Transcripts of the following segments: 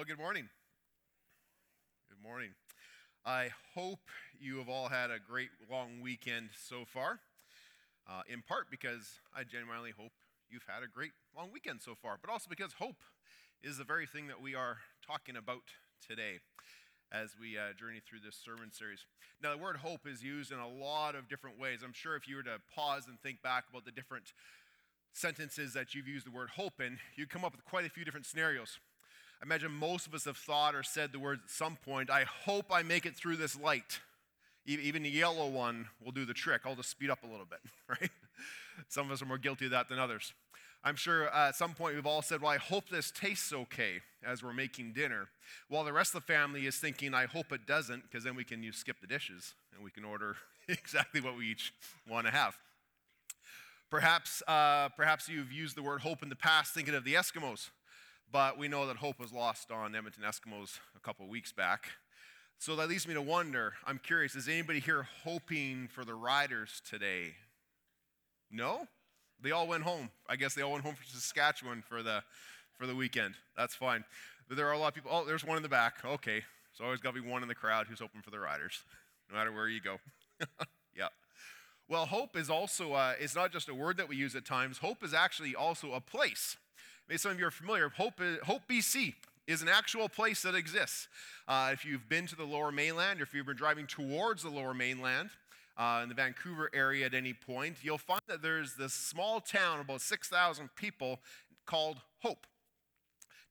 Well, good morning. Good morning. I hope you have all had a great long weekend so far, uh, in part because I genuinely hope you've had a great long weekend so far, but also because hope is the very thing that we are talking about today as we uh, journey through this sermon series. Now, the word hope is used in a lot of different ways. I'm sure if you were to pause and think back about the different sentences that you've used the word hope in, you'd come up with quite a few different scenarios. I imagine most of us have thought or said the words at some point, I hope I make it through this light. Even the yellow one will do the trick. I'll just speed up a little bit, right? Some of us are more guilty of that than others. I'm sure uh, at some point we've all said, Well, I hope this tastes okay as we're making dinner. While the rest of the family is thinking, I hope it doesn't, because then we can skip the dishes and we can order exactly what we each want to have. Perhaps, uh, perhaps you've used the word hope in the past thinking of the Eskimos but we know that hope was lost on Edmonton Eskimos a couple weeks back. So that leads me to wonder I'm curious, is anybody here hoping for the Riders today? No? They all went home. I guess they all went home for Saskatchewan for the, for the weekend. That's fine. But there are a lot of people. Oh, there's one in the back. Okay. So always got to be one in the crowd who's hoping for the Riders, no matter where you go. yeah. Well, hope is also, uh, it's not just a word that we use at times. Hope is actually also a place. Maybe some of you are familiar. Hope, Hope BC is an actual place that exists. Uh, if you've been to the lower mainland or if you've been driving towards the lower mainland, uh, in the Vancouver area at any point, you'll find that there's this small town, about 6,000 people, called Hope.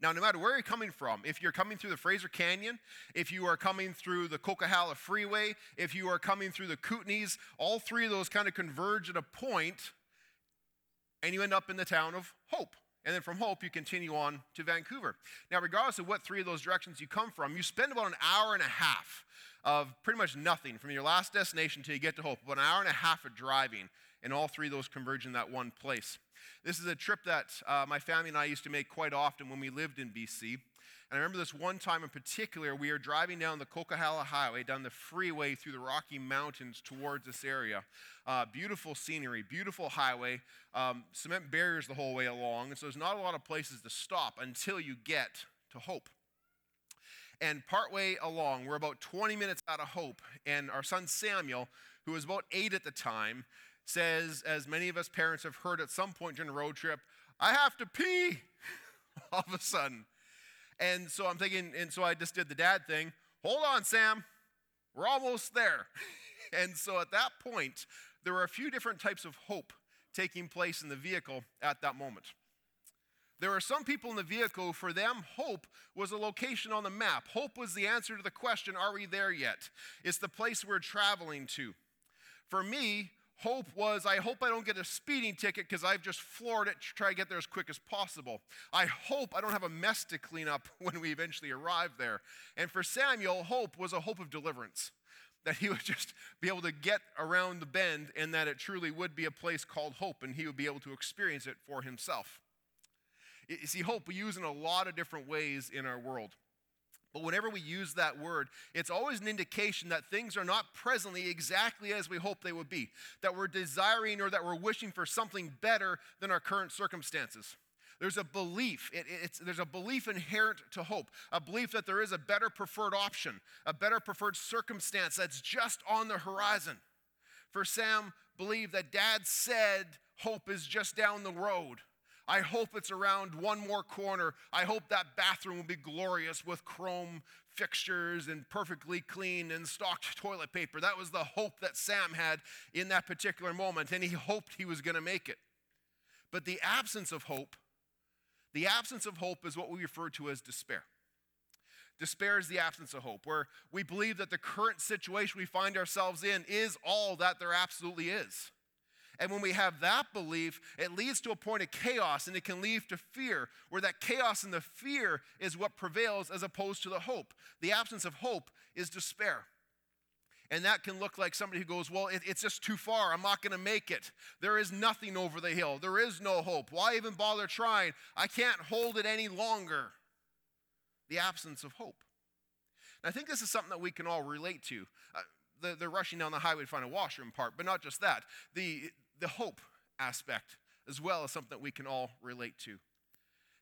Now, no matter where you're coming from, if you're coming through the Fraser Canyon, if you are coming through the Coquihalla Freeway, if you are coming through the Kootenays, all three of those kind of converge at a point, and you end up in the town of Hope. And then from Hope, you continue on to Vancouver. Now, regardless of what three of those directions you come from, you spend about an hour and a half of pretty much nothing from your last destination till you get to Hope, about an hour and a half of driving, and all three of those converge in that one place. This is a trip that uh, my family and I used to make quite often when we lived in BC. And I remember this one time in particular, we were driving down the Coquihalla Highway, down the freeway through the Rocky Mountains towards this area. Uh, beautiful scenery, beautiful highway, um, cement barriers the whole way along. And so there's not a lot of places to stop until you get to Hope. And partway along, we're about 20 minutes out of Hope, and our son Samuel, who was about eight at the time, says, as many of us parents have heard at some point during a road trip, I have to pee all of a sudden. And so I'm thinking, and so I just did the dad thing. Hold on, Sam. We're almost there. and so at that point, there were a few different types of hope taking place in the vehicle at that moment. There were some people in the vehicle, for them, hope was a location on the map. Hope was the answer to the question, Are we there yet? It's the place we're traveling to. For me, Hope was, I hope I don't get a speeding ticket because I've just floored it to try to get there as quick as possible. I hope I don't have a mess to clean up when we eventually arrive there. And for Samuel, hope was a hope of deliverance. That he would just be able to get around the bend and that it truly would be a place called hope and he would be able to experience it for himself. You see, hope we use in a lot of different ways in our world. But whenever we use that word, it's always an indication that things are not presently exactly as we hope they would be, that we're desiring or that we're wishing for something better than our current circumstances. There's a belief, it, there's a belief inherent to hope, a belief that there is a better preferred option, a better preferred circumstance that's just on the horizon. For Sam, believe that dad said hope is just down the road. I hope it's around one more corner. I hope that bathroom will be glorious with chrome fixtures and perfectly clean and stocked toilet paper. That was the hope that Sam had in that particular moment, and he hoped he was going to make it. But the absence of hope, the absence of hope is what we refer to as despair. Despair is the absence of hope, where we believe that the current situation we find ourselves in is all that there absolutely is. And when we have that belief, it leads to a point of chaos and it can lead to fear, where that chaos and the fear is what prevails as opposed to the hope. The absence of hope is despair. And that can look like somebody who goes, Well, it, it's just too far. I'm not going to make it. There is nothing over the hill. There is no hope. Why even bother trying? I can't hold it any longer. The absence of hope. And I think this is something that we can all relate to. Uh, the, the rushing down the highway to find a washroom part, but not just that. The, the hope aspect as well as something that we can all relate to.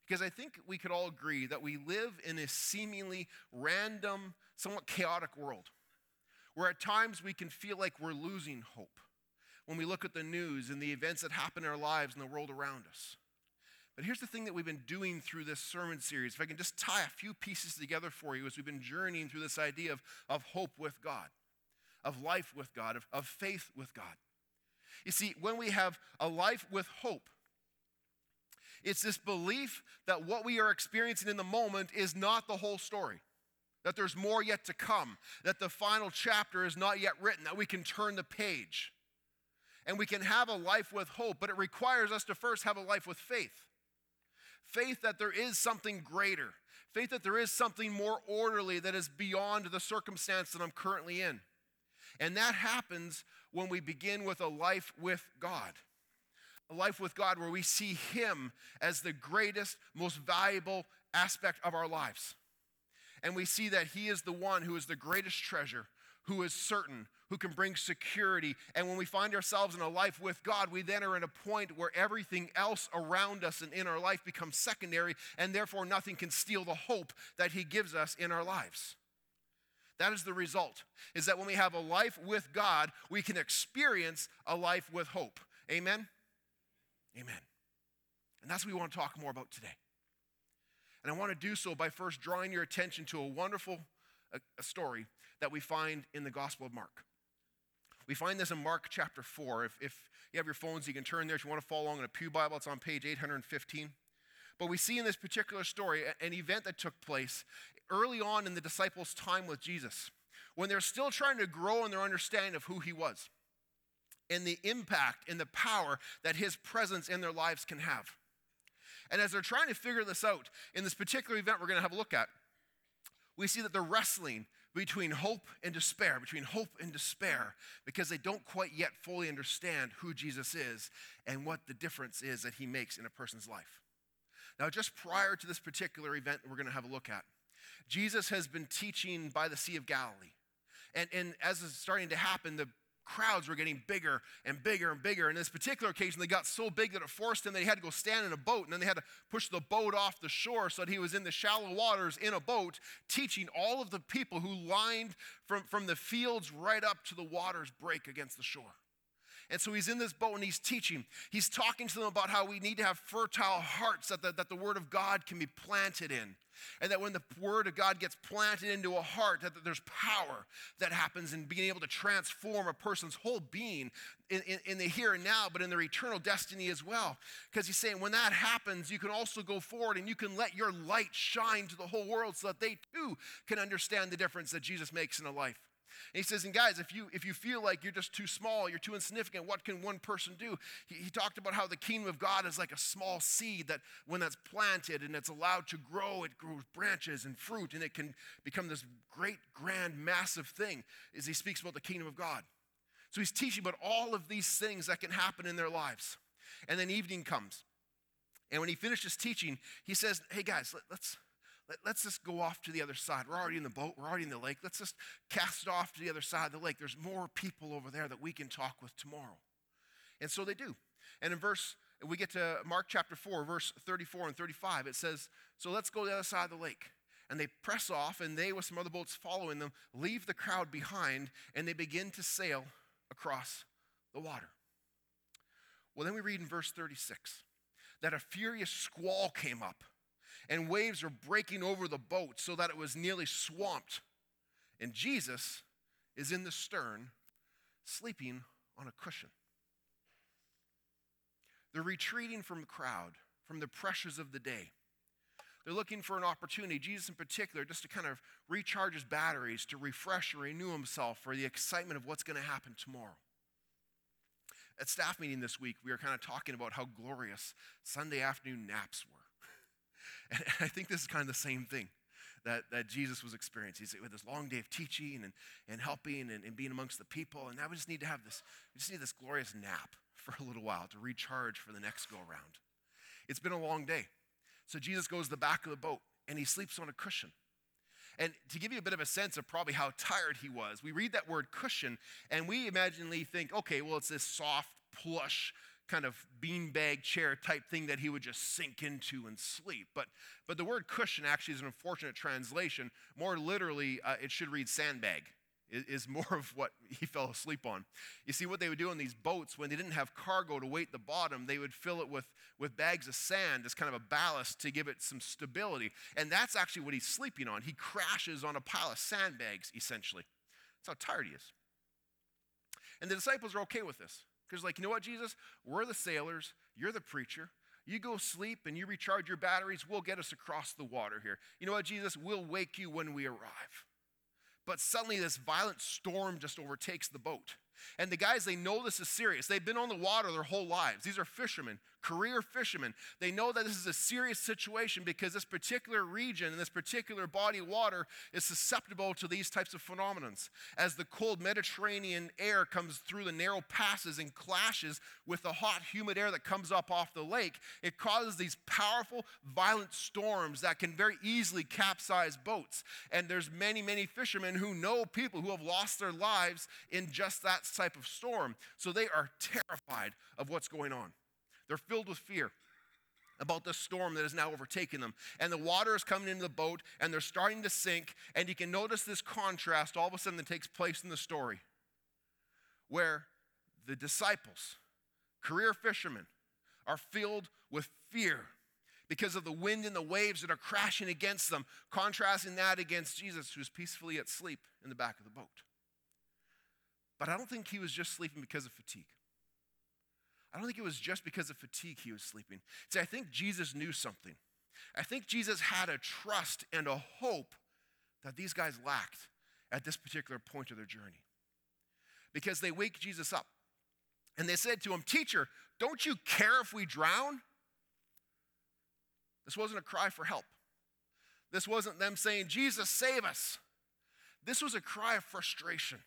Because I think we could all agree that we live in a seemingly random, somewhat chaotic world where at times we can feel like we're losing hope when we look at the news and the events that happen in our lives and the world around us. But here's the thing that we've been doing through this sermon series. If I can just tie a few pieces together for you as we've been journeying through this idea of, of hope with God, of life with God, of, of faith with God. You see, when we have a life with hope, it's this belief that what we are experiencing in the moment is not the whole story, that there's more yet to come, that the final chapter is not yet written, that we can turn the page. And we can have a life with hope, but it requires us to first have a life with faith. Faith that there is something greater, faith that there is something more orderly that is beyond the circumstance that I'm currently in. And that happens when we begin with a life with God a life with God where we see Him as the greatest, most valuable aspect of our lives. And we see that He is the one who is the greatest treasure, who is certain, who can bring security. And when we find ourselves in a life with God, we then are in a point where everything else around us and in our life becomes secondary, and therefore nothing can steal the hope that He gives us in our lives. That is the result, is that when we have a life with God, we can experience a life with hope. Amen? Amen. And that's what we want to talk more about today. And I want to do so by first drawing your attention to a wonderful a, a story that we find in the Gospel of Mark. We find this in Mark chapter 4. If, if you have your phones, you can turn there. If you want to follow along in a Pew Bible, it's on page 815. But we see in this particular story an event that took place early on in the disciples' time with Jesus, when they're still trying to grow in their understanding of who he was and the impact and the power that his presence in their lives can have. And as they're trying to figure this out, in this particular event we're going to have a look at, we see that they're wrestling between hope and despair, between hope and despair, because they don't quite yet fully understand who Jesus is and what the difference is that he makes in a person's life. Now, just prior to this particular event we're going to have a look at, Jesus has been teaching by the Sea of Galilee. And, and as is starting to happen, the crowds were getting bigger and bigger and bigger. And this particular occasion, they got so big that it forced him that he had to go stand in a boat. And then they had to push the boat off the shore so that he was in the shallow waters in a boat, teaching all of the people who lined from, from the fields right up to the water's break against the shore. And so he's in this boat and he's teaching. He's talking to them about how we need to have fertile hearts that the, that the Word of God can be planted in. And that when the Word of God gets planted into a heart, that, there's power that happens in being able to transform a person's whole being in, in, in the here and now, but in their eternal destiny as well. Because he's saying when that happens, you can also go forward and you can let your light shine to the whole world so that they too can understand the difference that Jesus makes in a life. And he says, and guys, if you if you feel like you're just too small, you're too insignificant, what can one person do? He, he talked about how the kingdom of God is like a small seed that when that's planted and it's allowed to grow, it grows branches and fruit, and it can become this great, grand, massive thing. As he speaks about the kingdom of God. So he's teaching about all of these things that can happen in their lives. And then evening comes. And when he finishes teaching, he says, Hey guys, let, let's let, us just go off to the other side. We're already in the boat, we're already in the lake. Let's just cast it off to the other side of the lake. There's more people over there that we can talk with tomorrow. And so they do. And in verse, we get to Mark chapter 4, verse 34 and 35, it says, So let's go to the other side of the lake. And they press off, and they, with some other boats following them, leave the crowd behind, and they begin to sail across the water. Well, then we read in verse 36 that a furious squall came up and waves were breaking over the boat so that it was nearly swamped. And Jesus is in the stern, sleeping on a cushion. They're retreating from the crowd, from the pressures of the day. They're looking for an opportunity, Jesus in particular, just to kind of recharge his batteries, to refresh and renew himself for the excitement of what's going to happen tomorrow. At staff meeting this week, we were kind of talking about how glorious Sunday afternoon naps were. And I think this is kind of the same thing that, that Jesus was experiencing. He's with this long day of teaching and, and helping and, and being amongst the people. And now we just need to have this, we just need this glorious nap for a little while to recharge for the next go around. It's been a long day. So Jesus goes to the back of the boat and he sleeps on a cushion. And to give you a bit of a sense of probably how tired he was, we read that word cushion and we imaginally think, okay, well, it's this soft, plush kind of beanbag chair type thing that he would just sink into and sleep. But, but the word cushion actually is an unfortunate translation. More literally, uh, it should read sandbag is more of what he fell asleep on. You see, what they would do on these boats, when they didn't have cargo to weight the bottom, they would fill it with, with bags of sand as kind of a ballast to give it some stability. And that's actually what he's sleeping on. He crashes on a pile of sandbags, essentially. That's how tired he is. And the disciples are okay with this. Because, like, you know what, Jesus? We're the sailors, you're the preacher. You go sleep and you recharge your batteries, we'll get us across the water here. You know what, Jesus? We'll wake you when we arrive. But suddenly, this violent storm just overtakes the boat. And the guys, they know this is serious. They've been on the water their whole lives. These are fishermen, career fishermen. They know that this is a serious situation because this particular region and this particular body of water is susceptible to these types of phenomenons. As the cold Mediterranean air comes through the narrow passes and clashes with the hot, humid air that comes up off the lake, it causes these powerful, violent storms that can very easily capsize boats. And there's many, many fishermen who know people who have lost their lives in just that type of storm. So they are terrified of what's going on. They're filled with fear about the storm that has now overtaken them. And the water is coming into the boat and they're starting to sink. And you can notice this contrast all of a sudden that takes place in the story where the disciples, career fishermen, are filled with fear because of the wind and the waves that are crashing against them, contrasting that against Jesus, who's peacefully at sleep in the back of the boat. But I don't think he was just sleeping because of fatigue. I don't think it was just because of fatigue he was sleeping. See, I think Jesus knew something. I think Jesus had a trust and a hope that these guys lacked at this particular point of their journey. Because they wake Jesus up and they said to him, Teacher, don't you care if we drown? This wasn't a cry for help. This wasn't them saying, Jesus, save us. This was a cry of frustration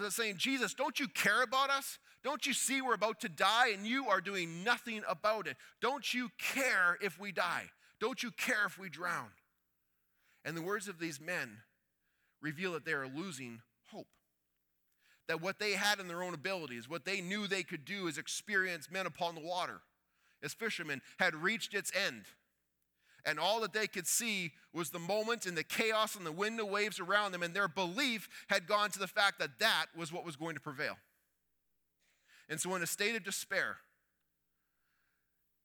of saying, Jesus, don't you care about us? Don't you see we're about to die and you are doing nothing about it? Don't you care if we die? Don't you care if we drown? And the words of these men reveal that they are losing hope. That what they had in their own abilities, what they knew they could do as experienced men upon the water, as fishermen, had reached its end and all that they could see was the moment and the chaos and the wind and waves around them, and their belief had gone to the fact that that was what was going to prevail. And so, in a state of despair,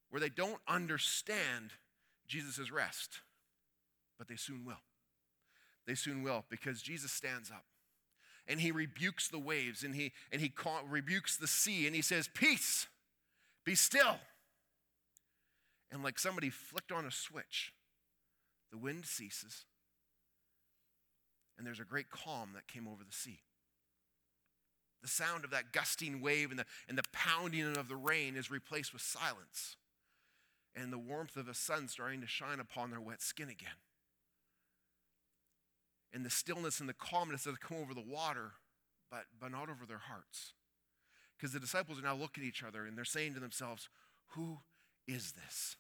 where they don't understand Jesus' rest, but they soon will. They soon will because Jesus stands up and he rebukes the waves and he, and he rebukes the sea and he says, Peace, be still. And like somebody flicked on a switch, the wind ceases, and there's a great calm that came over the sea. The sound of that gusting wave and the, and the pounding of the rain is replaced with silence and the warmth of the sun starting to shine upon their wet skin again. And the stillness and the calmness that come over the water, but, but not over their hearts. Because the disciples are now looking at each other and they're saying to themselves, Who is this?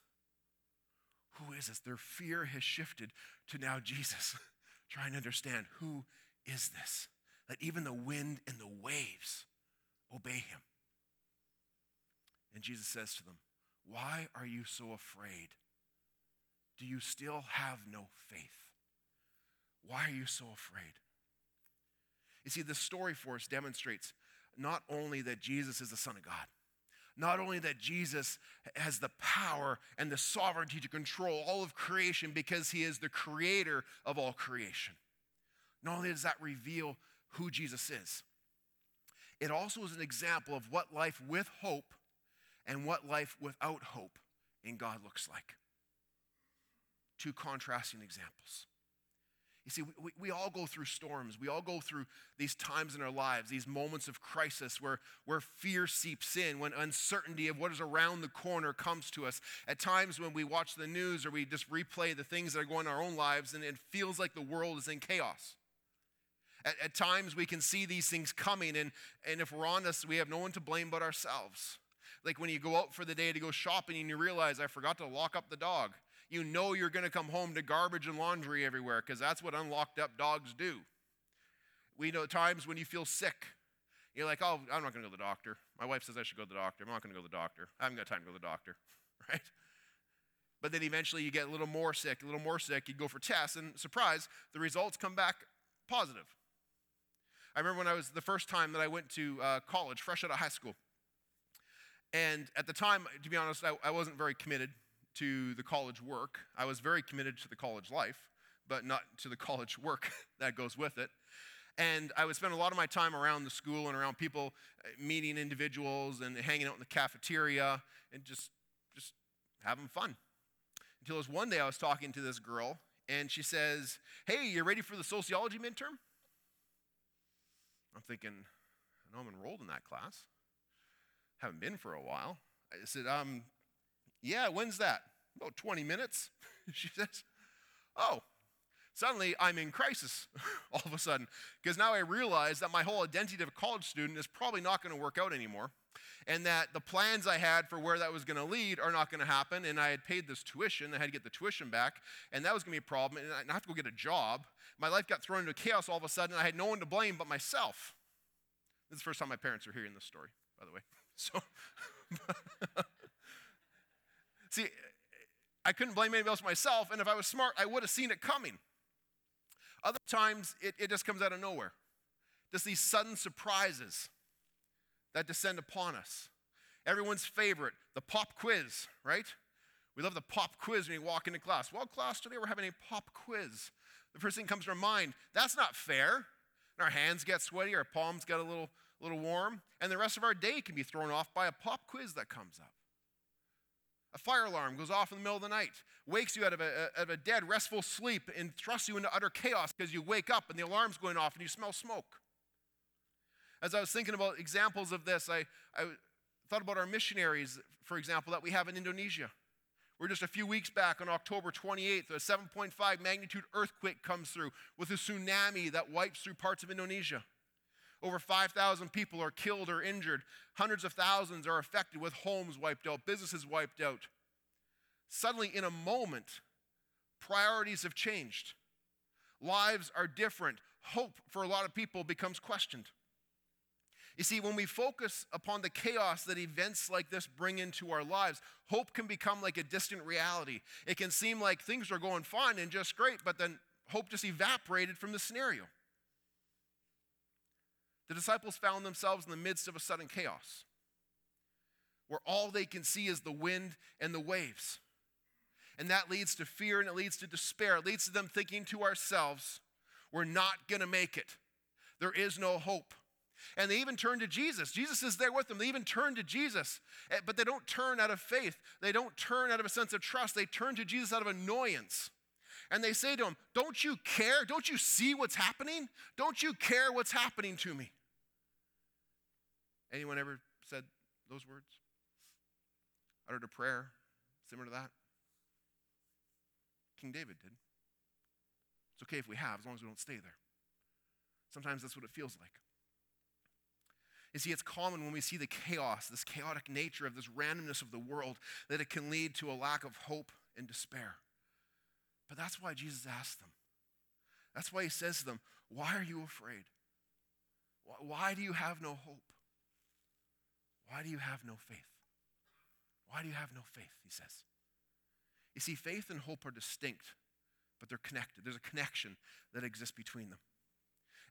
Who is this? Their fear has shifted to now Jesus, trying to understand who is this? That even the wind and the waves obey him. And Jesus says to them, Why are you so afraid? Do you still have no faith? Why are you so afraid? You see, this story for us demonstrates not only that Jesus is the Son of God, not only that Jesus has the power and the sovereignty to control all of creation because he is the creator of all creation. Not only does that reveal who Jesus is, it also is an example of what life with hope and what life without hope in God looks like. Two contrasting examples. You see, we, we all go through storms. We all go through these times in our lives, these moments of crisis where, where fear seeps in, when uncertainty of what is around the corner comes to us. At times when we watch the news or we just replay the things that are going on in our own lives and it feels like the world is in chaos. At, at times we can see these things coming, and, and if we're honest, we have no one to blame but ourselves. Like when you go out for the day to go shopping and you realize, I forgot to lock up the dog you know you're going to come home to garbage and laundry everywhere because that's what unlocked up dogs do. We know times when you feel sick You're like, oh, I'm not going to go to the doctor. My wife says I should go to the doctor. I'm not going to go to the doctor. I haven't got time to go to the doctor, right? But then eventually you get a little more sick, a little more sick. You go for tests, and surprise, the results come back positive. I remember when I was the first time that I went to uh, college, fresh out of high school. And at the time, to be honest, I, I wasn't very committed to the college work. I was very committed to the college life, but not to the college work that goes with it. And I would spend a lot of my time around the school and around people, uh, meeting individuals and hanging out in the cafeteria and just, just having fun. Until was one day I was talking to this girl, and she says, Hey, you ready for the sociology midterm? I'm thinking, I know I'm enrolled in that class. Haven't been for a while. I said, um, yeah, when's that? About 20 minutes. she says, oh, suddenly I'm in crisis all of a sudden because now I realize that my whole identity of a college student is probably not going to work out anymore and that the plans I had for where that was going to lead are not going to happen. And I had paid this tuition, I had to get the tuition back, and that was going to be a problem. And I have to go get a job. My life got thrown into chaos all of a sudden. I had no one to blame but myself. This is the first time my parents are hearing this story, by the way. So, see, I couldn't blame anybody else myself, and if I was smart, I would have seen it coming. Other times, it, it just comes out of nowhere. Just these sudden surprises that descend upon us. Everyone's favorite, the pop quiz, right? We love the pop quiz when you walk into class. Well, class, today we're having a pop quiz. The first thing comes to our mind, that's not fair. And our hands get sweaty, our palms get a little, little warm, and the rest of our day can be thrown off by a pop quiz that comes up. A fire alarm goes off in the middle of the night, wakes you out of a, of a dead, restful sleep, and thrusts you into utter chaos because you wake up and the alarm's going off and you smell smoke. As I was thinking about examples of this, I, I thought about our missionaries, for example, that we have in Indonesia. We're just a few weeks back on October 28th, a 7.5 magnitude earthquake comes through with a tsunami that wipes through parts of Indonesia. Over 5,000 people are killed or injured. Hundreds of thousands are affected with homes wiped out, businesses wiped out. Suddenly, in a moment, priorities have changed. Lives are different. Hope for a lot of people becomes questioned. You see, when we focus upon the chaos that events like this bring into our lives, hope can become like a distant reality. It can seem like things are going fine and just great, but then hope just evaporated from the scenario. The disciples found themselves in the midst of a sudden chaos where all they can see is the wind and the waves. And that leads to fear and it leads to despair. It leads to them thinking to ourselves, we're not going to make it. There is no hope. And they even turn to Jesus. Jesus is there with them. They even turn to Jesus. Eh, but they don't turn out of faith. They don't turn out of a sense of trust. They turn to Jesus out of annoyance. And they say to him, Don't you care? Don't you see what's happening? Don't you care what's happening to me? Anyone ever said those words? Uttered a prayer similar to that? King David did. It's okay if we have, as long as we don't stay there. Sometimes that's what it feels like. You see, it's common when we see the chaos, this chaotic nature of this randomness of the world, that it can lead to a lack of hope and despair. But that's why Jesus asked them. That's why he says to them, Why are you afraid? Why do you have no hope? Why do you have no faith? Why do you have no faith? He says. You see, faith and hope are distinct, but they're connected. There's a connection that exists between them.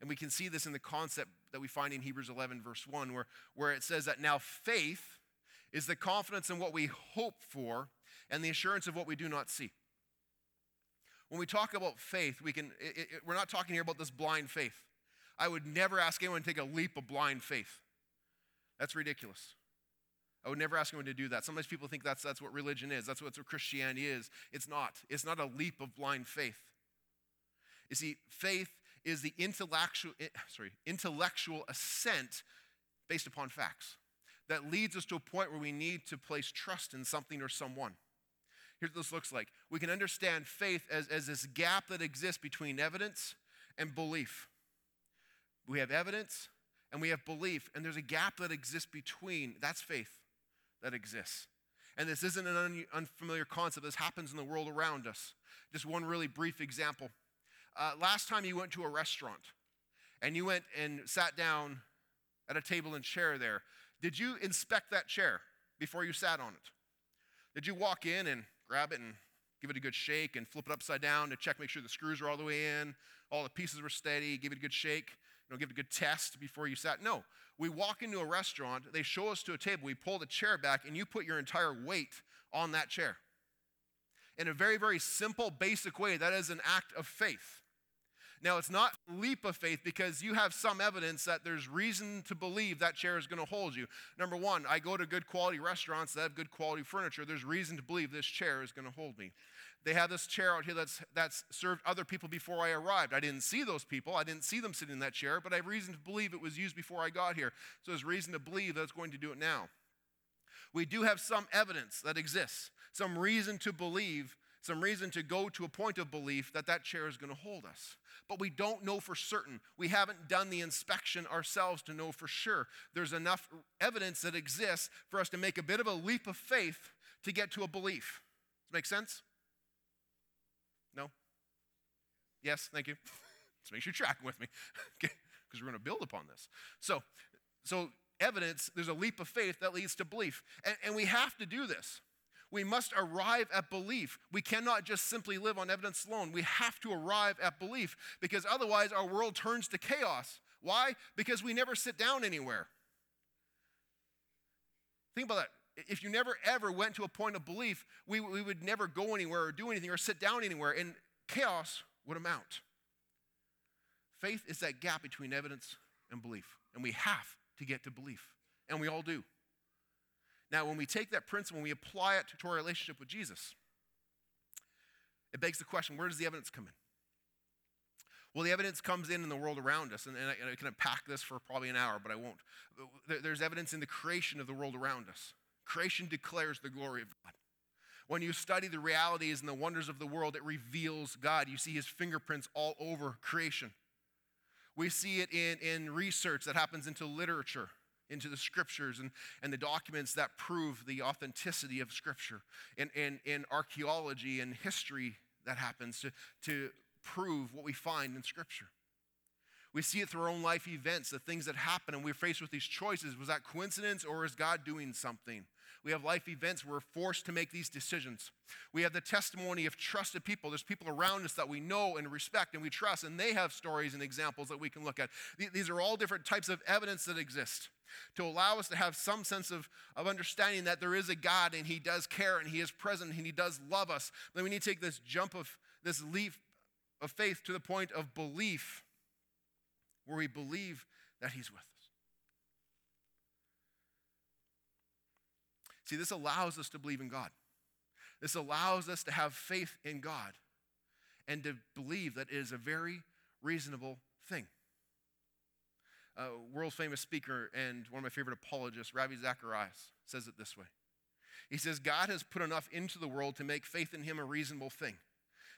And we can see this in the concept that we find in Hebrews 11, verse 1, where, where it says that now faith is the confidence in what we hope for and the assurance of what we do not see. When we talk about faith, we can, it, it, we're not talking here about this blind faith. I would never ask anyone to take a leap of blind faith. That's ridiculous. I would never ask anyone to do that. Sometimes people think that's, that's what religion is, that's what, what Christianity is. It's not. It's not a leap of blind faith. You see, faith is the intellectual, eh, sorry, intellectual assent based upon facts that leads us to a point where we need to place trust in something or someone. Here's what this looks like we can understand faith as, as this gap that exists between evidence and belief. We have evidence and we have belief, and there's a gap that exists between. That's faith that exists. And this isn't an un- unfamiliar concept. This happens in the world around us. Just one really brief example. Uh, last time you went to a restaurant and you went and sat down at a table and chair there, did you inspect that chair before you sat on it? Did you walk in and grab it and give it a good shake and flip it upside down to check, make sure the screws are all the way in, all the pieces were steady, give it a good shake, you know, give a good test before you sat? No. We walk into a restaurant, they show us to a table, we pull the chair back, and you put your entire weight on that chair. In a very, very simple, basic way, that is an act of faith. Now, it's not leap of faith because you have some evidence that there's reason to believe that chair is going to hold you. Number one, I go to good quality restaurants that have good quality furniture. There's reason to believe this chair is going to hold me. They have this chair out here that's, that's served other people before I arrived. I didn't see those people. I didn't see them sitting in that chair, but I have reason to believe it was used before I got here. So there's reason to believe that it's going to do it now. We do have some evidence that exists, some reason to believe some reason to go to a point of belief that that chair is going to hold us. But we don't know for certain. We haven't done the inspection ourselves to know for sure. There's enough evidence that exists for us to make a bit of a leap of faith to get to a belief. Does that make sense? No? Yes, thank you. Let's make sure you're tracking with me. okay, because we're going to build upon this. So, so evidence, there's a leap of faith that leads to belief. And, and we have to do this. We must arrive at belief. We cannot just simply live on evidence alone. We have to arrive at belief because otherwise our world turns to chaos. Why? Because we never sit down anywhere. Think about that. If you never ever went to a point of belief, we, we would never go anywhere or do anything or sit down anywhere, and chaos would amount. Faith is that gap between evidence and belief, and we have to get to belief, and we all do. Now, when we take that principle and we apply it to our relationship with Jesus, it begs the question where does the evidence come in? Well, the evidence comes in in the world around us, and, and, I, and I, can unpack this for probably an hour, but I won't. There's evidence in the creation of the world around us. Creation declares the glory of God. When you study the realities and the wonders of the world, it reveals God. You see his fingerprints all over creation. We see it in, in research that happens into literature into the scriptures and, and the documents that prove the authenticity of scripture and, and, and archaeology and history that happens to, to prove what we find in scripture we see it through our own life events the things that happen and we're faced with these choices was that coincidence or is god doing something we have life events we're forced to make these decisions we have the testimony of trusted people there's people around us that we know and respect and we trust and they have stories and examples that we can look at these are all different types of evidence that exist to allow us to have some sense of, of understanding that there is a God and He does care and He is present and He does love us. Then we need to take this jump of this leap of faith to the point of belief where we believe that He's with us. See, this allows us to believe in God. This allows us to have faith in God and to believe that it is a very reasonable thing uh, world famous speaker and one of my favorite apologists, Ravi Zacharias, says it this way. He says, God has put enough into the world to make faith in him a reasonable thing,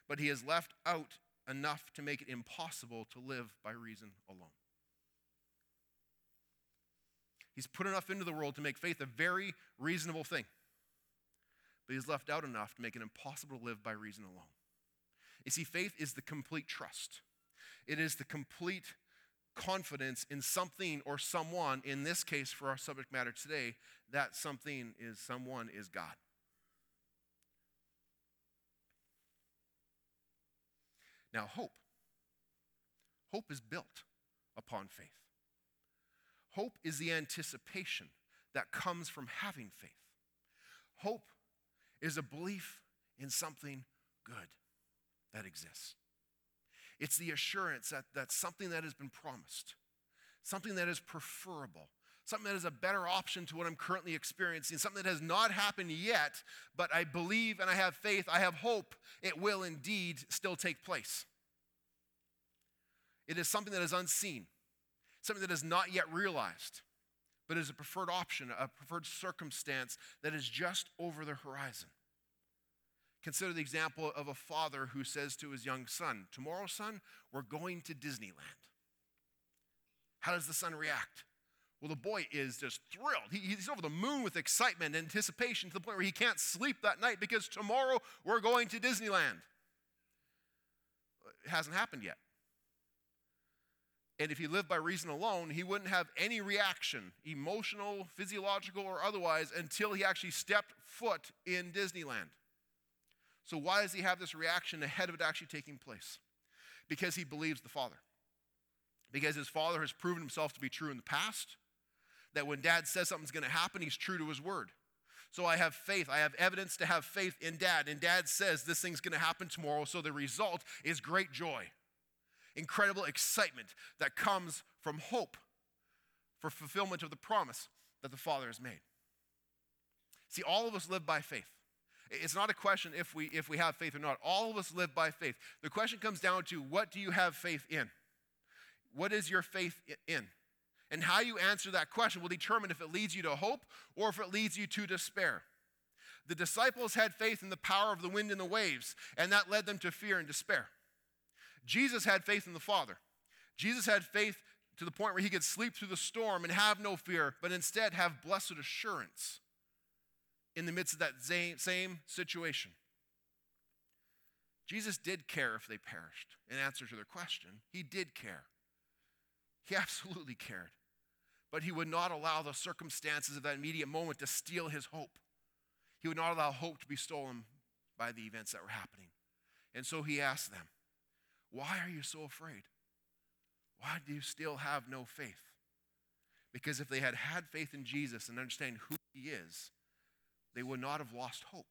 but he has left out enough to make it impossible to live by reason alone. He's put enough into the world to make faith a very reasonable thing, but he's left out enough to make it impossible to live by reason alone. You see, faith is the complete trust, it is the complete confidence in something or someone, in this case for our subject matter today, that something is someone is God. Now, hope. Hope is built upon faith. Hope is the anticipation that comes from having faith. Hope is a belief in something good that exists. It's the assurance that, that something that has been promised, something that is preferable, something that is a better option to what I'm currently experiencing, something that has not happened yet, but I believe and I have faith, I have hope it will indeed still take place. It is something that is unseen, something that is not yet realized, but is a preferred option, a preferred circumstance that is just over the horizon. Consider the example of a father who says to his young son, Tomorrow, son, we're going to Disneyland. How does the son react? Well, the boy is just thrilled. He, he's over the moon with excitement and anticipation to the point where he can't sleep that night because tomorrow we're going to Disneyland. It hasn't happened yet. And if he lived by reason alone, he wouldn't have any reaction, emotional, physiological, or otherwise, until he actually stepped foot in Disneyland. So, why does he have this reaction ahead of it actually taking place? Because he believes the Father. Because his Father has proven himself to be true in the past, that when dad says something's to happen, he's true to his word. So I have faith. I have evidence to have faith in dad. And dad says this thing's going to happen tomorrow. So the result is great joy, incredible excitement that comes from hope for fulfillment of the promise that the Father has made. See, all of us live by faith. It's not a question if we, if we have faith or not. All of us live by faith. The question comes down to what do you have faith in? What is your faith in? And how you answer that question will determine if it leads you to hope or if it leads you to despair. The disciples had faith in the power of the wind and the waves, and that led them to fear and despair. Jesus had faith in the Father. Jesus had faith to the point where he could sleep through the storm and have no fear, but instead have blessed assurance in the midst of that same situation. Jesus did care if they perished in answer to their question. He did care. He absolutely cared. But he would not allow the circumstances of that immediate moment to steal his hope. He would not allow hope to be stolen by the events that were happening. And so he asked them, Why are you so afraid? Why do you still have no faith? Because if they had had faith in Jesus and understand who he is, they would not have lost hope.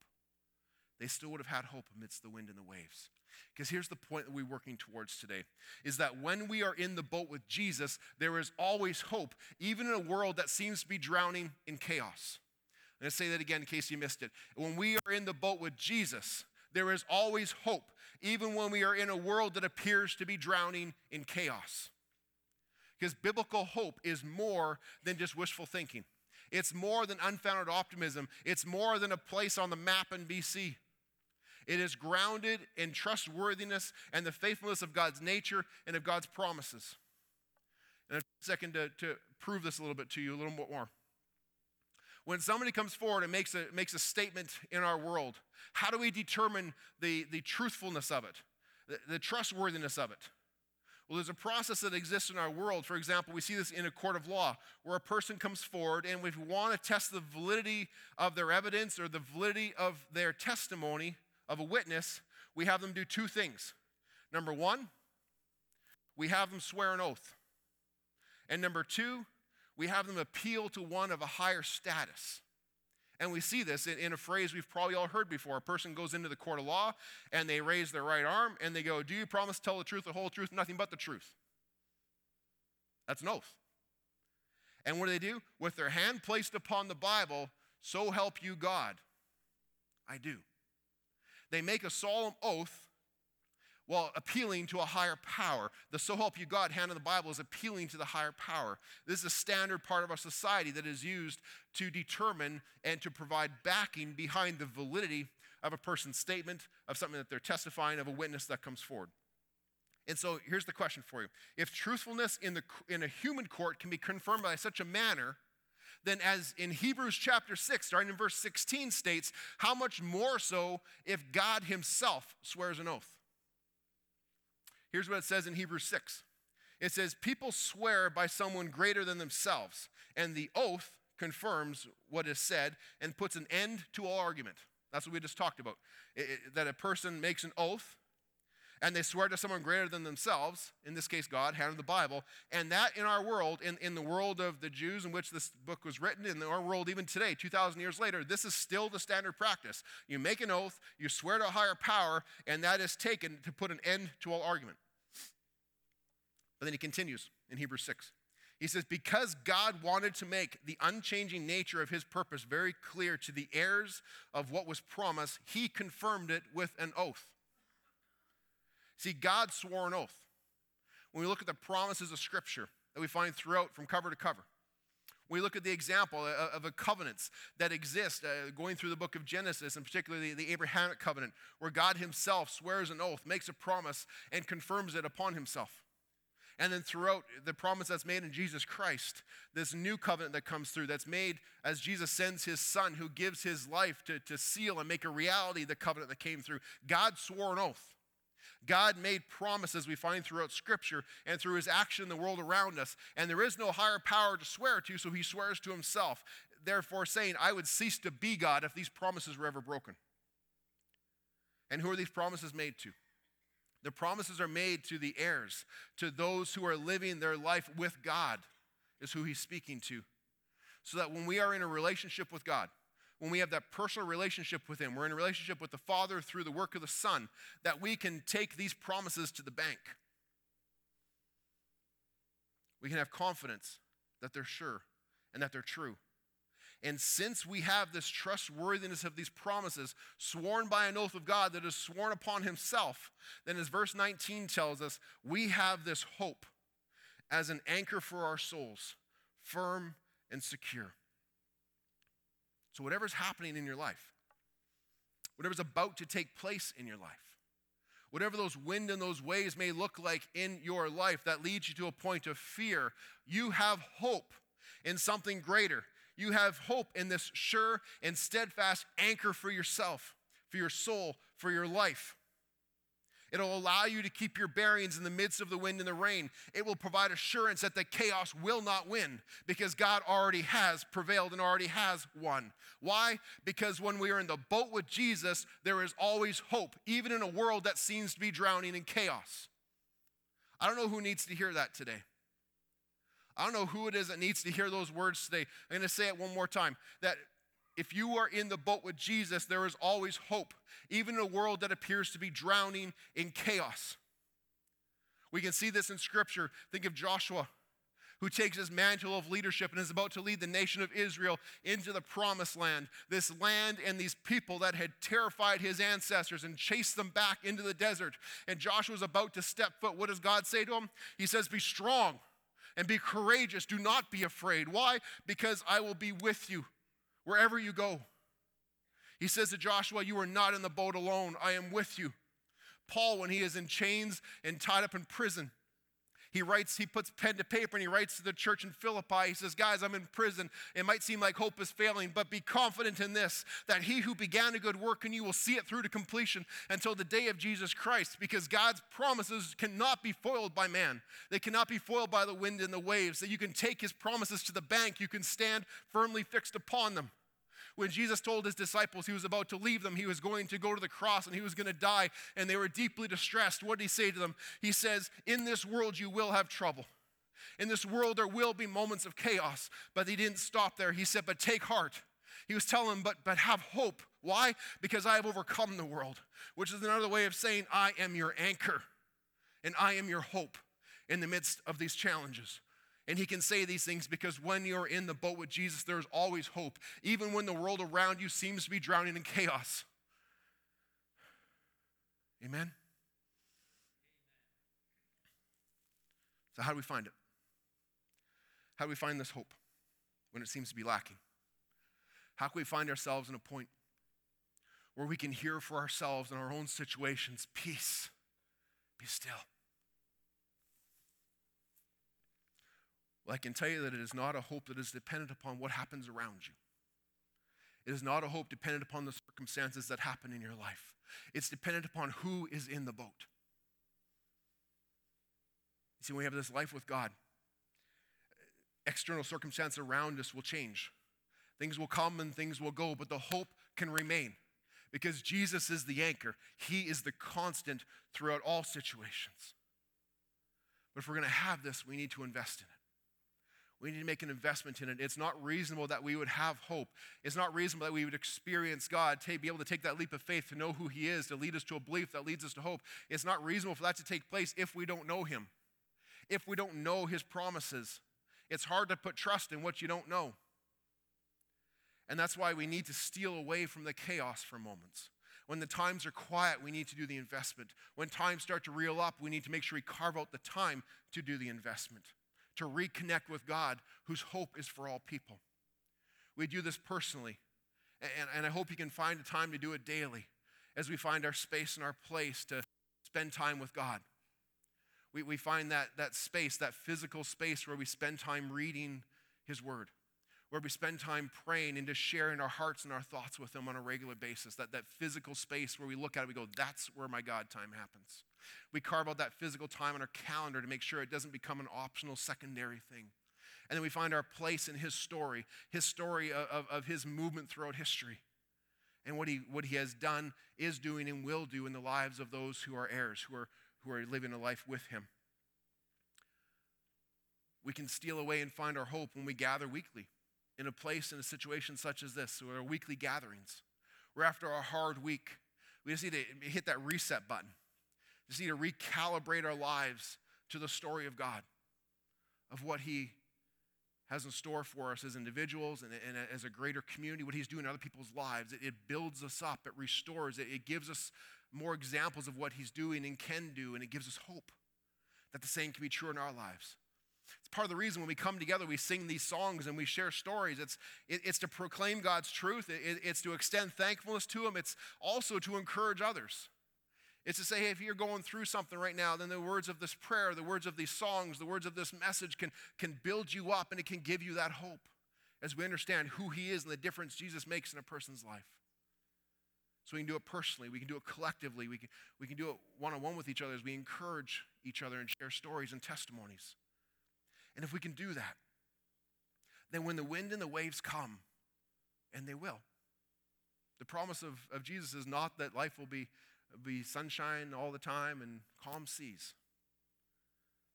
They still would have had hope amidst the wind and the waves. Because here's the point that we're working towards today is that when we are in the boat with Jesus, there is always hope, even in a world that seems to be drowning in chaos. I'm going to say that again in case you missed it. When we are in the boat with Jesus, there is always hope, even when we are in a world that appears to be drowning in chaos. Because biblical hope is more than just wishful thinking. It's more than unfounded optimism. It's more than a place on the map in BC. It is grounded in trustworthiness and the faithfulness of God's nature and of God's promises. And a second to, to prove this a little bit to you, a little bit more. When somebody comes forward and makes a, makes a statement in our world, how do we determine the, the truthfulness of it, the, the trustworthiness of it? Well, there's a process that exists in our world. For example, we see this in a court of law where a person comes forward, and if we want to test the validity of their evidence or the validity of their testimony, of a witness, we have them do two things. Number one, we have them swear an oath. And number two, we have them appeal to one of a higher status. And we see this in, in, a phrase we've probably all heard before. A person goes into the court of law and they raise their right arm and they go, Do you promise to tell the truth, the whole truth, nothing but the truth? That's an oath. And what do they do? With their hand placed upon the Bible, so help you God. I do. They make a solemn oath while appealing to a higher power. The so help you God hand in the Bible is appealing to the higher power. This is a standard part of our society that is used to determine and to provide backing behind the validity of a person's statement, of something that they're testifying, of a witness that comes forward. And so here's the question for you. If truthfulness in, the, in a human court can be confirmed by such a manner then as in Hebrews chapter 6, starting in verse 16, states, how much more so if God himself swears an oath? Here's what it says in Hebrews 6 it says, People swear by someone greater than themselves, and the oath confirms what is said and puts an end to all argument. That's what we just talked about. It, it, that a person makes an oath and they swear to someone greater than themselves, in this case God, hand of the Bible, and that in our world, in, in the world of the Jews in which this book was written, in our world even today, 2,000 years later, this is still the standard practice. You make an oath, you swear to a higher power, and that is taken to put an end to all argument. But then he continues in Hebrews 6. He says, Because God wanted to make the unchanging nature of his purpose very clear to the heirs of what was promised, he confirmed it with an oath. See, God swore an oath. When we look at the promises of Scripture that we find throughout from cover to cover, we look at the example of a covenants that exist uh, going through the book of Genesis, and particularly the Abrahamic covenant, where God Himself swears an oath, makes a promise, and confirms it upon Himself. And then throughout the promise that's made in Jesus Christ, this new covenant that comes through, that's made as Jesus sends His Son, who gives His life to, to seal and make a reality the covenant that came through. God swore an oath God made promises we find throughout Scripture and through his action in the world around us. And there is no higher power to swear to, so he swears to himself, therefore saying, I would cease to be God if these promises were ever broken. And who are these promises made to? The promises are made to the heirs, to those who are living their life with God, is who he's speaking to. So that when we are in a relationship with God, when we have that personal relationship with Him, we're in a relationship with the Father through the work of the Son, that we can take these promises to the bank. We can have confidence that they're sure and that they're true. And since we have this trustworthiness of these promises sworn by an oath of God that is sworn upon Himself, then as verse 19 tells us, we have this hope as an anchor for our souls, firm and secure. So, whatever's happening in your life, whatever's about to take place in your life, whatever those wind and those waves may look like in your life that leads you to a point of fear, you have hope in something greater. You have hope in this sure and steadfast anchor for yourself, for your soul, for your life. It'll allow you to keep your bearings in the midst of the wind and the rain. It will provide assurance that the chaos will not win because God already has prevailed and already has won. Why? Because when we are in the boat with Jesus, there is always hope, even in a world that seems to be drowning in chaos. I don't know who needs to hear that today. I don't know who it is that needs to hear those words today. I'm going to say it one more time that if you are in the boat with Jesus, there is always hope, even in a world that appears to be drowning in chaos. We can see this in Scripture. Think of Joshua, who takes his mantle of leadership and is about to lead the nation of Israel into the promised land. This land and these people that had terrified his ancestors and chased them back into the desert. And Joshua is about to step foot. What does God say to him? He says, Be strong and be courageous. Do not be afraid. Why? Because I will be with you wherever you go. He says to Joshua, You are not in the boat alone, I am with you. Paul, when he is in chains and tied up in prison, he writes, he puts pen to paper and he writes to the church in Philippi. He says, Guys, I'm in prison. It might seem like hope is failing, but be confident in this that he who began a good work in you will see it through to completion until the day of Jesus Christ, because God's promises cannot be foiled by man. They cannot be foiled by the wind and the waves. That you can take his promises to the bank, you can stand firmly fixed upon them when Jesus told his disciples he was about to leave them, he was going to go to the cross and he was going to die, and they were deeply distressed, what did he say to them? He says, In this world you will have trouble. In this world there will be moments of chaos, but he didn't stop there. He said, But take heart. He was telling them, but, but have hope. Why? Because I have overcome the world, which is another way of saying, I am your anchor and I am your hope in the midst of these challenges. And he can say these things because when you're in the boat with Jesus, there's always hope, even when the world around you seems to be drowning in chaos. Amen? So, how do we find it? How do we find this hope when it seems to be lacking? How can we find ourselves in a point where we can hear for ourselves in our own situations peace, be still? Well, I can tell you that it is not a hope that is dependent upon what happens around you. It is not a hope dependent upon the circumstances that happen in your life. It's dependent upon who is in the boat. You see, when we have this life with God, external circumstances around us will change. Things will come and things will go, but the hope can remain because Jesus is the anchor. He is the constant throughout all situations. But if we're going to have this, we need to invest in it. We need to make an investment in it. It's not reasonable that we would have hope. It's not reasonable that we would experience God, to be able to take that leap of faith to know who He is, to lead us to a belief that leads us to hope. It's not reasonable for that to take place if we don't know Him, if we don't know His promises. It's hard to put trust in what you don't know. And that's why we need to steal away from the chaos for moments. When the times are quiet, we need to do the investment. When times start to reel up, we need to make sure we carve out the time to do the investment to reconnect with God, whose hope is for all people. We do this personally, and, and I hope you can find a time to do it daily as we find our space and our place to spend time with God. We, we find that, that space, that physical space where we spend time reading His Word, where we spend time praying and just sharing our hearts and our thoughts with Him on a regular basis. That, that physical space where we look at it, we go, that's where my God time happens. We carve out that physical time on our calendar to make sure it doesn't become an optional secondary thing. And then we find our place in his story, his story of, of, of his movement throughout history, and what he, what he has done, is doing, and will do in the lives of those who are heirs, who are, who are living a life with him. We can steal away and find our hope when we gather weekly in a place, in a situation such as this, or our weekly gatherings. We're after a hard week. We just need to hit that reset button. Just need to recalibrate our lives to the story of God, of what He has in store for us as individuals and, and as a greater community, what He's doing in other people's lives. It, it builds us up, it restores, it, it gives us more examples of what He's doing and can do, and it gives us hope that the same can be true in our lives. It's part of the reason when we come together, we sing these songs and we share stories. It's, it, it's to proclaim God's truth, it, it's to extend thankfulness to Him, it's also to encourage others. It's to say, hey, if you're going through something right now, then the words of this prayer, the words of these songs, the words of this message can, can build you up and it can give you that hope as we understand who He is and the difference Jesus makes in a person's life. So we can do it personally, we can do it collectively, we can, we can do it one on one with each other as we encourage each other and share stories and testimonies. And if we can do that, then when the wind and the waves come, and they will, the promise of, of Jesus is not that life will be be sunshine all the time and calm seas.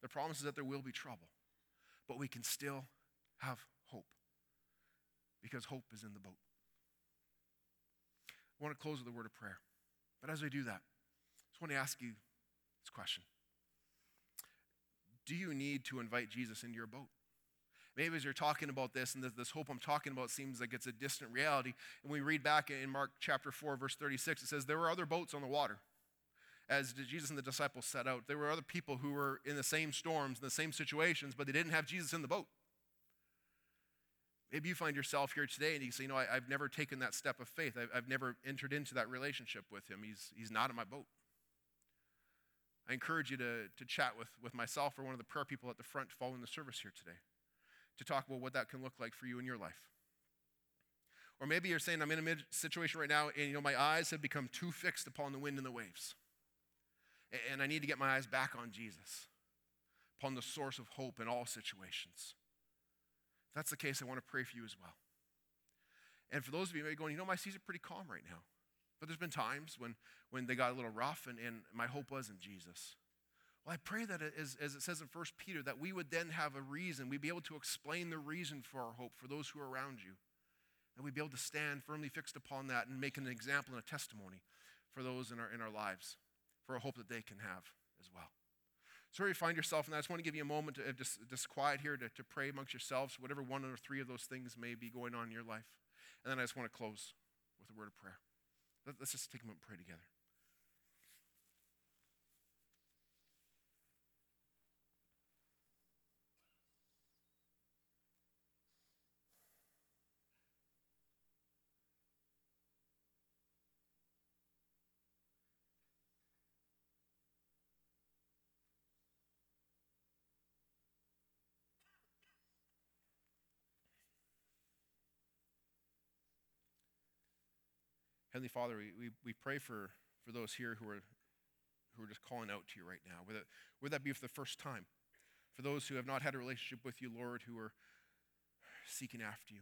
The promise is that there will be trouble, but we can still have hope because hope is in the boat. I want to close with a word of prayer. But as we do that, I just want to ask you this question Do you need to invite Jesus into your boat? Maybe as you're talking about this and this hope I'm talking about seems like it's a distant reality. And we read back in Mark chapter 4, verse 36, it says, There were other boats on the water. As Jesus and the disciples set out, there were other people who were in the same storms, in the same situations, but they didn't have Jesus in the boat. Maybe you find yourself here today and you say, You know, I, have never taken that step of faith. I've, I've never entered into that relationship with him. He's, he's not in my boat. I encourage you to, to chat with, with myself or one of the prayer people at the front following the service here today to talk about what that can look like for you in your life. Or maybe you're saying, I'm in a situation right now, and you know, my eyes have become too fixed upon the wind and the waves. And I need to get my eyes back on Jesus, upon the source of hope in all situations. If that's the case, I want to pray for you as well. And for those of you maybe going, you know, my seas are pretty calm right now. But there's been times when, when they got a little rough, and, and my hope was in Jesus. Well, I pray that as, as it says in 1 Peter, that we would then have a reason, we'd be able to explain the reason for our hope for those who are around you. That we'd be able to stand firmly fixed upon that and make an example and a testimony for those in our, in our lives, for a hope that they can have as well. So where you find yourself, and I just want to give you a moment of just, uh, just quiet here to, to pray amongst yourselves, whatever one or three of those things may be going on in your life. And then I just want to close with a word of prayer. Let, let's just take a moment and pray together. Heavenly Father, we, we, we pray for, for those here who are, who are just calling out to you right now, whether, whether that be for the first time, for those who have not had a relationship with you, Lord, who are seeking after you.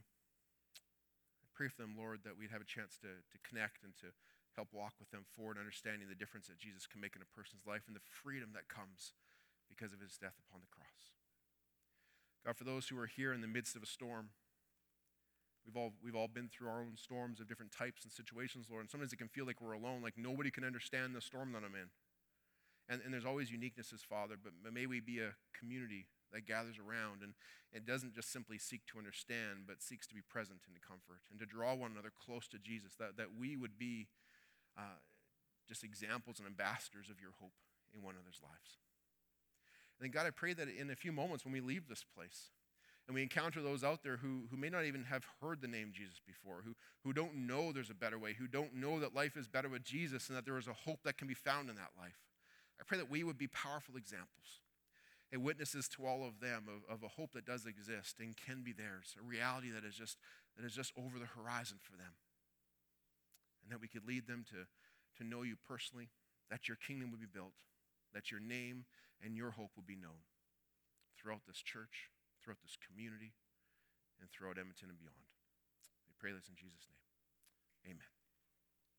I pray for them, Lord, that we'd have a chance to, to connect and to help walk with them forward, understanding the difference that Jesus can make in a person's life and the freedom that comes because of his death upon the cross. God, for those who are here in the midst of a storm, We've all, we've all been through our own storms of different types and situations, Lord. And sometimes it can feel like we're alone, like nobody can understand the storm that I'm in. And, and there's always uniquenesses, Father, but, may we be a community that gathers around and, and doesn't just simply seek to understand, but seeks to be present and to comfort and to draw one another close to Jesus, that, that we would be uh, just examples and ambassadors of your hope in one another's lives. And then, God, I pray that in a few moments when we leave this place, and we encounter those out there who, who may not even have heard the name Jesus before, who, who don't know there's a better way, who don't know that life is better with Jesus and that there is a hope that can be found in that life. I pray that we would be powerful examples and witnesses to all of them of, of a hope that does exist and can be theirs, a reality that is just, that is just over the horizon for them. And that we could lead them to, to know you personally, that your kingdom would be built, that your name and your hope will be known throughout this church, throughout this community, and throughout Edmonton and beyond. We pray this in Jesus' name. Amen.